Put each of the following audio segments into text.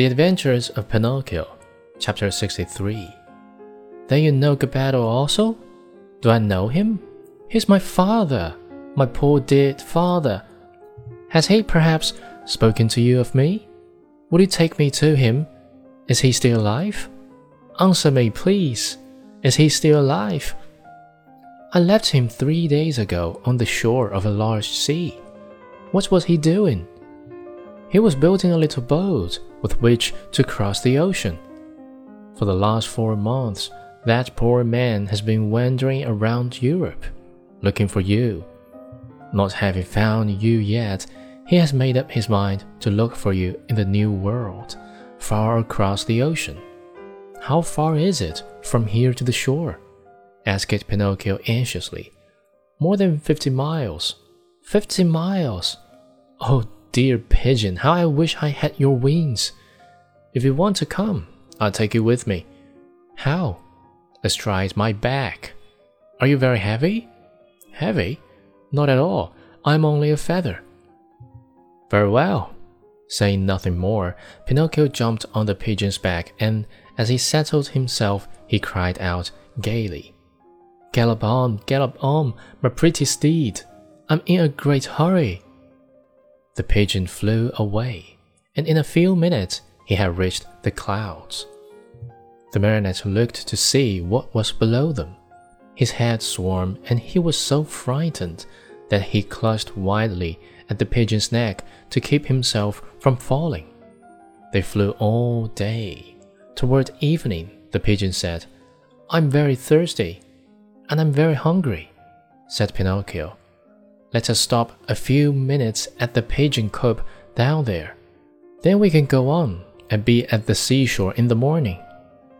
The Adventures of Pinocchio, Chapter 63. Then you know Geppetto also? Do I know him? He's my father, my poor dead father. Has he perhaps spoken to you of me? Will you take me to him? Is he still alive? Answer me, please. Is he still alive? I left him three days ago on the shore of a large sea. What was he doing? He was building a little boat with which to cross the ocean. For the last four months, that poor man has been wandering around Europe, looking for you. Not having found you yet, he has made up his mind to look for you in the new world, far across the ocean. How far is it from here to the shore? asked Pinocchio anxiously. More than fifty miles. Fifty miles! Oh dear pigeon, how I wish I had your wings! If you want to come, I'll take you with me. How? Let's Astride my back. Are you very heavy? Heavy? Not at all. I'm only a feather. Very well. Saying nothing more, Pinocchio jumped on the pigeon's back, and as he settled himself, he cried out gaily, Gallop on, gallop on, my pretty steed! I'm in a great hurry. The pigeon flew away, and in a few minutes he had reached the clouds. The marionette looked to see what was below them. His head swam, and he was so frightened that he clutched wildly at the pigeon's neck to keep himself from falling. They flew all day. Toward evening, the pigeon said, I'm very thirsty, and I'm very hungry, said Pinocchio. Let us stop a few minutes at the pigeon coop down there. Then we can go on and be at the seashore in the morning.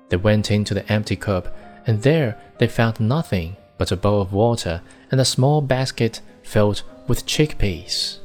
They went into the empty coop, and there they found nothing but a bowl of water and a small basket filled with chickpeas.